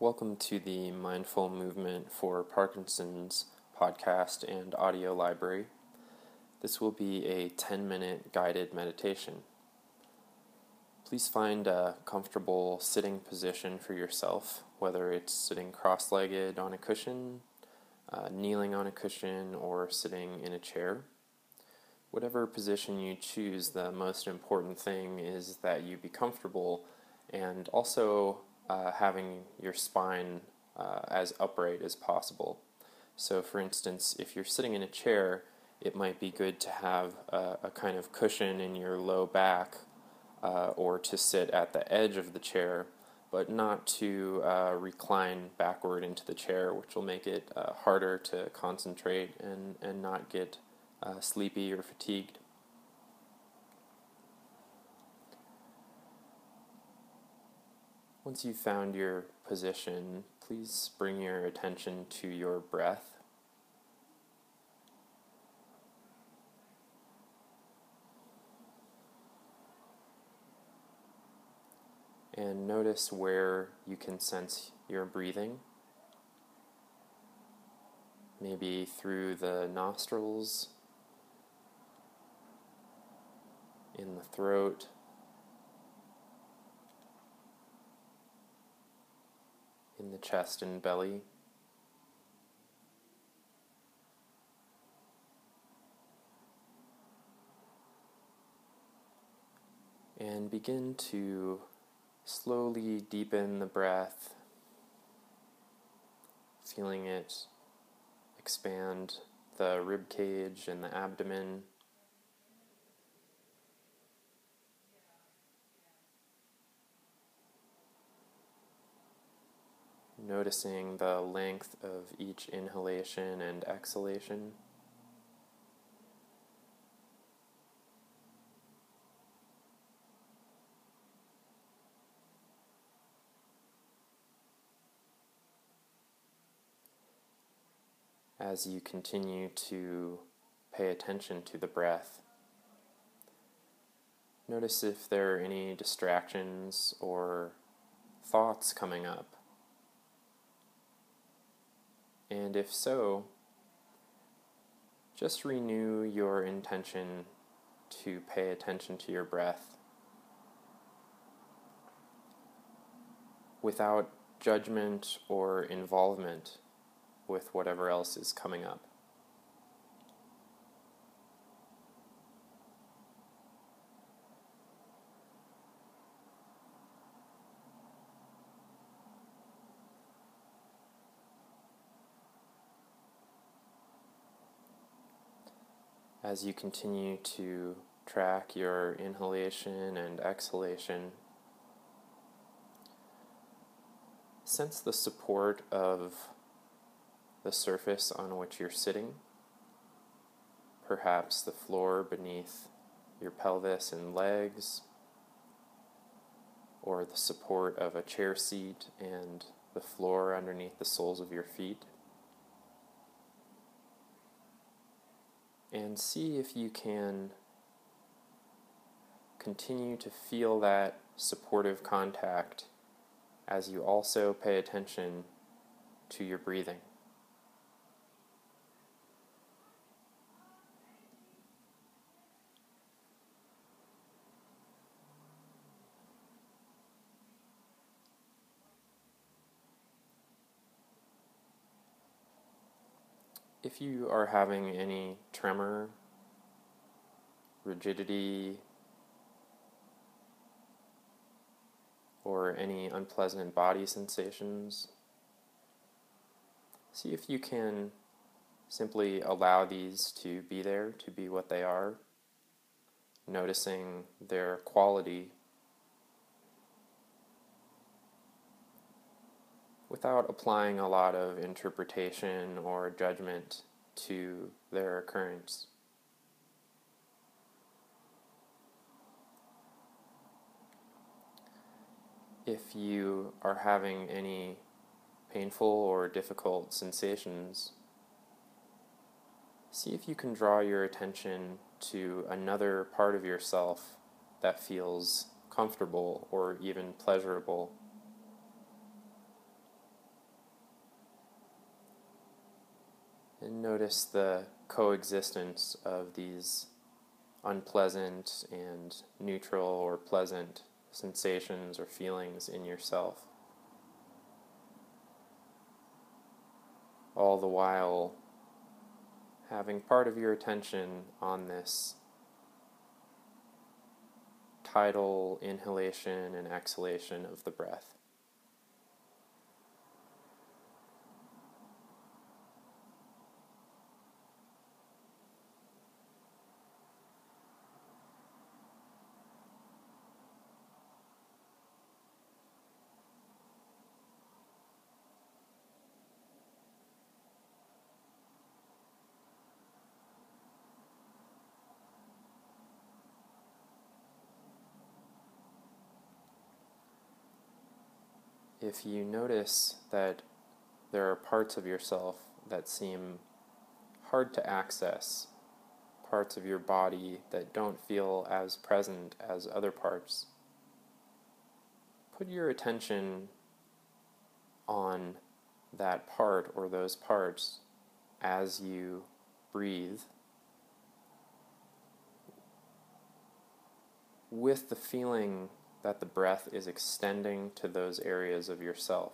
Welcome to the Mindful Movement for Parkinson's podcast and audio library. This will be a 10 minute guided meditation. Please find a comfortable sitting position for yourself, whether it's sitting cross legged on a cushion, uh, kneeling on a cushion, or sitting in a chair. Whatever position you choose, the most important thing is that you be comfortable and also uh, having your spine uh, as upright as possible. So, for instance, if you're sitting in a chair, it might be good to have a, a kind of cushion in your low back uh, or to sit at the edge of the chair, but not to uh, recline backward into the chair, which will make it uh, harder to concentrate and, and not get uh, sleepy or fatigued. Once you've found your position, please bring your attention to your breath. And notice where you can sense your breathing. Maybe through the nostrils, in the throat. In the chest and belly. And begin to slowly deepen the breath, feeling it expand the rib cage and the abdomen. Noticing the length of each inhalation and exhalation. As you continue to pay attention to the breath, notice if there are any distractions or thoughts coming up. And if so, just renew your intention to pay attention to your breath without judgment or involvement with whatever else is coming up. As you continue to track your inhalation and exhalation, sense the support of the surface on which you're sitting, perhaps the floor beneath your pelvis and legs, or the support of a chair seat and the floor underneath the soles of your feet. And see if you can continue to feel that supportive contact as you also pay attention to your breathing. If you are having any tremor, rigidity, or any unpleasant body sensations, see if you can simply allow these to be there, to be what they are, noticing their quality without applying a lot of interpretation or judgment to their occurrence. If you are having any painful or difficult sensations, see if you can draw your attention to another part of yourself that feels comfortable or even pleasurable And notice the coexistence of these unpleasant and neutral or pleasant sensations or feelings in yourself. All the while having part of your attention on this tidal inhalation and exhalation of the breath. If you notice that there are parts of yourself that seem hard to access, parts of your body that don't feel as present as other parts, put your attention on that part or those parts as you breathe with the feeling that the breath is extending to those areas of yourself.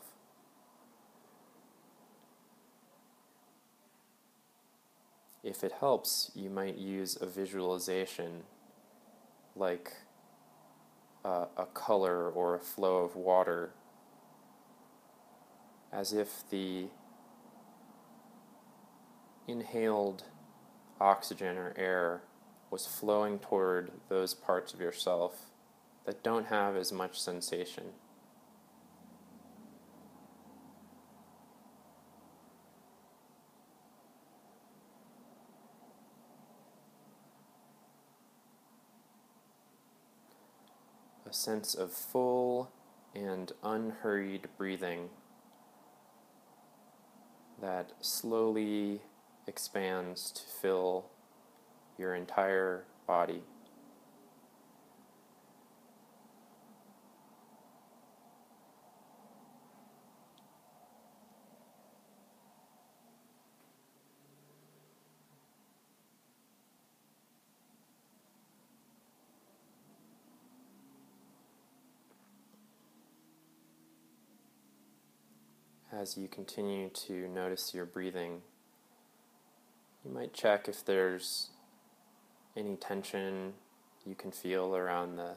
If it helps, you might use a visualization like a, a color or a flow of water, as if the inhaled oxygen or air was flowing toward those parts of yourself that don't have as much sensation. A sense of full and unhurried breathing that slowly expands to fill your entire body. As you continue to notice your breathing, you might check if there's any tension you can feel around the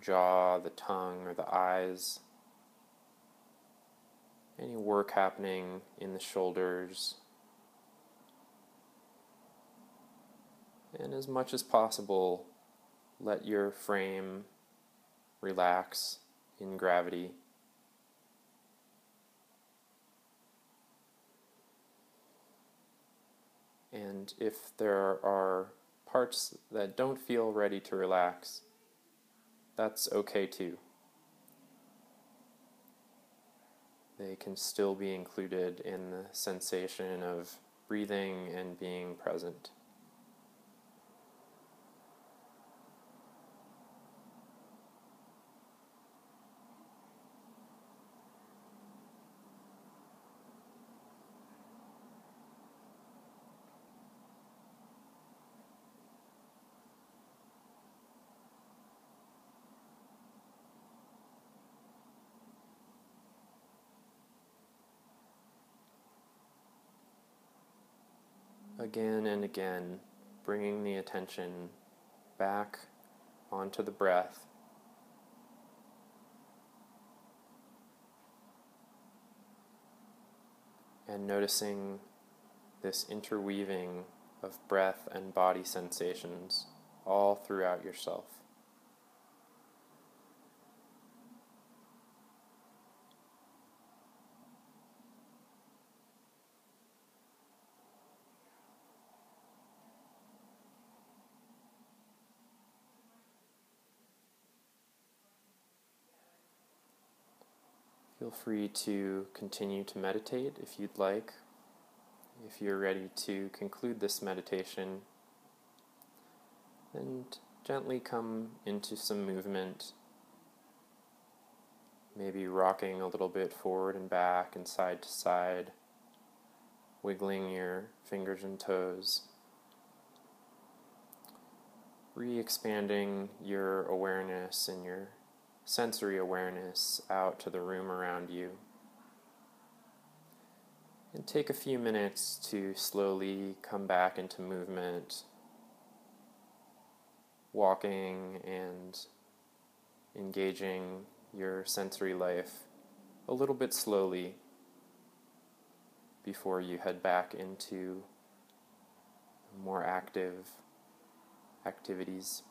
jaw, the tongue, or the eyes. Any work happening in the shoulders. And as much as possible, let your frame relax in gravity. And if there are parts that don't feel ready to relax, that's okay too. They can still be included in the sensation of breathing and being present. Again and again, bringing the attention back onto the breath. And noticing this interweaving of breath and body sensations all throughout yourself. Feel free to continue to meditate if you'd like. If you're ready to conclude this meditation, and gently come into some movement, maybe rocking a little bit forward and back and side to side, wiggling your fingers and toes, re expanding your awareness and your sensory awareness out to the room around you. And take a few minutes to slowly come back into movement, walking and engaging your sensory life a little bit slowly before you head back into more active activities.